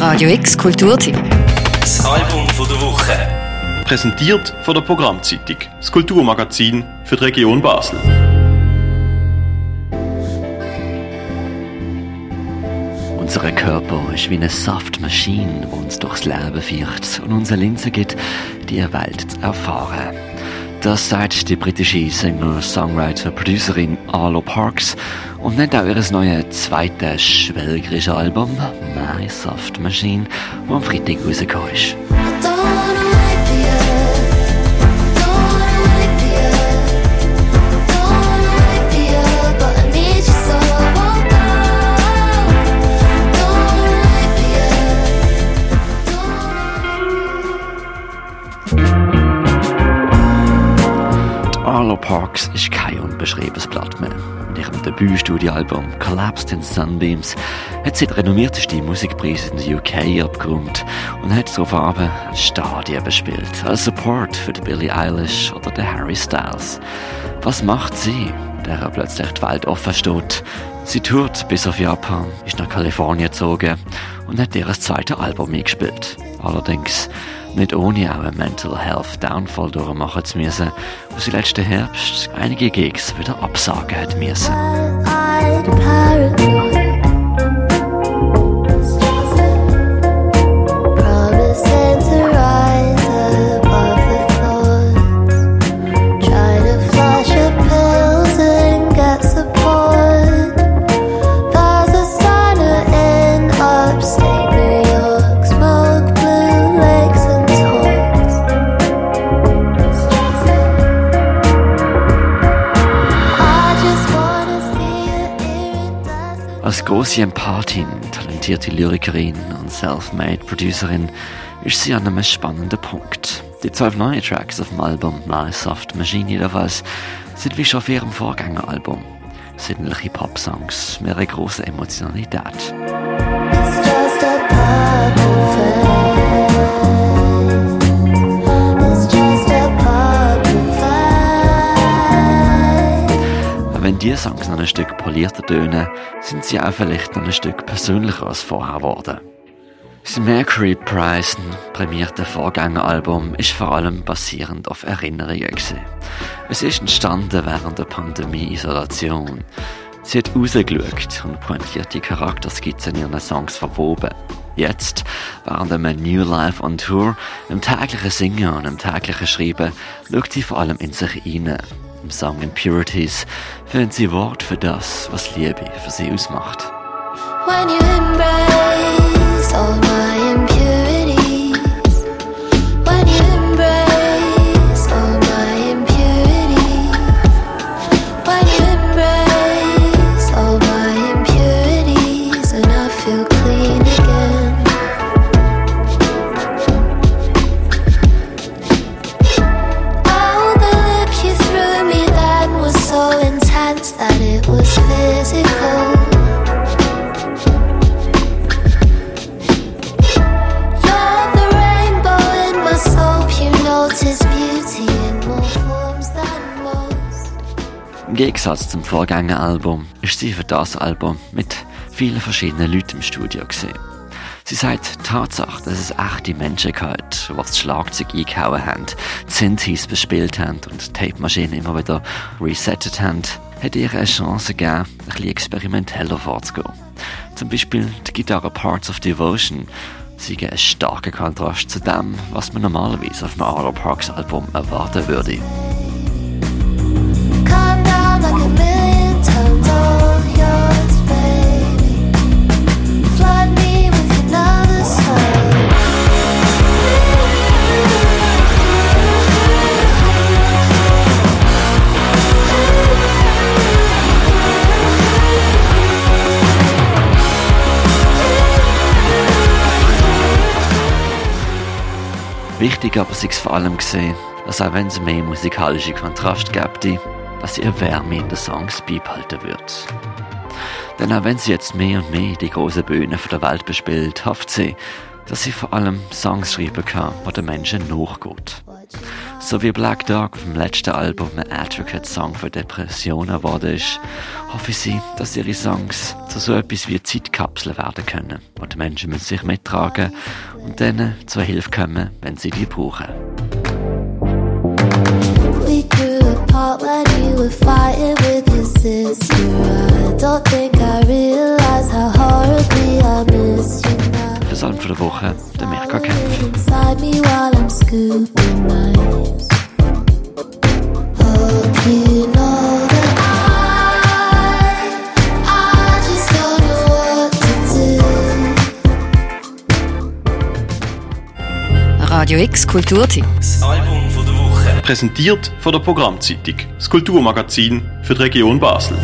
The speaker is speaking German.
Radio X Kulturtipp. Das Album von der Woche. Präsentiert von der Programmzeitung, das Kulturmagazin für die Region Basel. Unser Körper ist wie eine Soft Machine, die uns durchs Leben führt und uns Linse gibt, die Welt zu erfahren. Das sagt die britische Singer, Songwriter, Producerin Arlo Parks und nennt auch ihr neues zweites schwelgerische Album My Soft Machine, das am Freitag rausgekommen ist. Parks ist kein unbeschriebenes Blatt mehr. In ihrem Debütstudioalbum Collapsed in Sunbeams hat sie den renommiertesten Musikpreis in der UK abgeräumt und hat so Farben Stadien bespielt, als Support für die Billie Eilish oder den Harry Styles. Was macht sie, der plötzlich die Welt offen steht? Sie tourt bis auf Japan, ist nach Kalifornien gezogen und hat ihr zweites Album eingespielt. Allerdings nicht ohne auch einen Mental Health Downfall durchmachen zu müssen, wo sie letzten Herbst einige Gigs wieder absagen hat müssen. Große Empathin, talentierte Lyrikerin und self-made Producerin ist sie an einem spannenden Punkt. Die zwölf neuen Tracks auf dem Album My Soft Machine jedenfalls sind wie schon auf ihrem Vorgängeralbum. Sinnliche Pop-Songs mit einer großen Emotionalität. Wenn die Songs noch ein Stück polierter tönen, sind sie auch vielleicht noch ein Stück persönlicher als vorher geworden. Das Mercury Prize, prämierte Vorgängeralbum, ist vor allem basierend auf Erinnerungen gewesen. Es ist entstanden während der Pandemie-Isolation. Sie hat rausgeschaut und pointierte Charakterskizzen in ihren Songs verwoben. Jetzt, während einem New Life on Tour, im täglichen Singen und im täglichen Schreiben, schaut sie vor allem in sich hinein. Im Song Impurities finden sie Wort für das, was Liebe für sie ausmacht. When you embrace Gegensatz zum Vorgängeralbum ist sie für das Album mit vielen verschiedenen Leuten im Studio gesehen. Sie sagt, Tatsache, dass es echte Menschen gehört, die das Schlagzeug eingehauen haben, die Synthes bespielt haben und die Tape-Maschine immer wieder resettet haben, hat ihr eine Chance gegeben, ein bisschen experimenteller vorzugehen. Zum Beispiel die Gitarre Parts of Devotion sie ein starker Kontrast zu dem, was man normalerweise auf einem Arlo Parks Album erwarten würde. Wichtig aber sei es vor allem gesehen, dass auch wenn es mehr musikalische Kontrast gäbe, dass ihr Wärme in den Songs beibehalten wird. Denn auch wenn sie jetzt mehr und mehr die große Bühne der Welt bespielt, hofft sie, dass sie vor allem Songs schreiben kann, die den Menschen nachgeht. So wie Black Dog dem letzten Album ein Advocate-Song für Depressionen geworden ist, hoffe ich, dass ihre Songs zu so etwas wie Zeitkapseln werden können, wo die Menschen mit sich mittragen und denen zur Hilfe kommen, wenn sie die brauchen. We grew apart when you were fighting with your sister. I don't think der Woche, der Mirka Kempf. Radio X Kulturtipp. Das Album von der Woche. Präsentiert von der Programmzeitung, das Kulturmagazin für die Region Basel.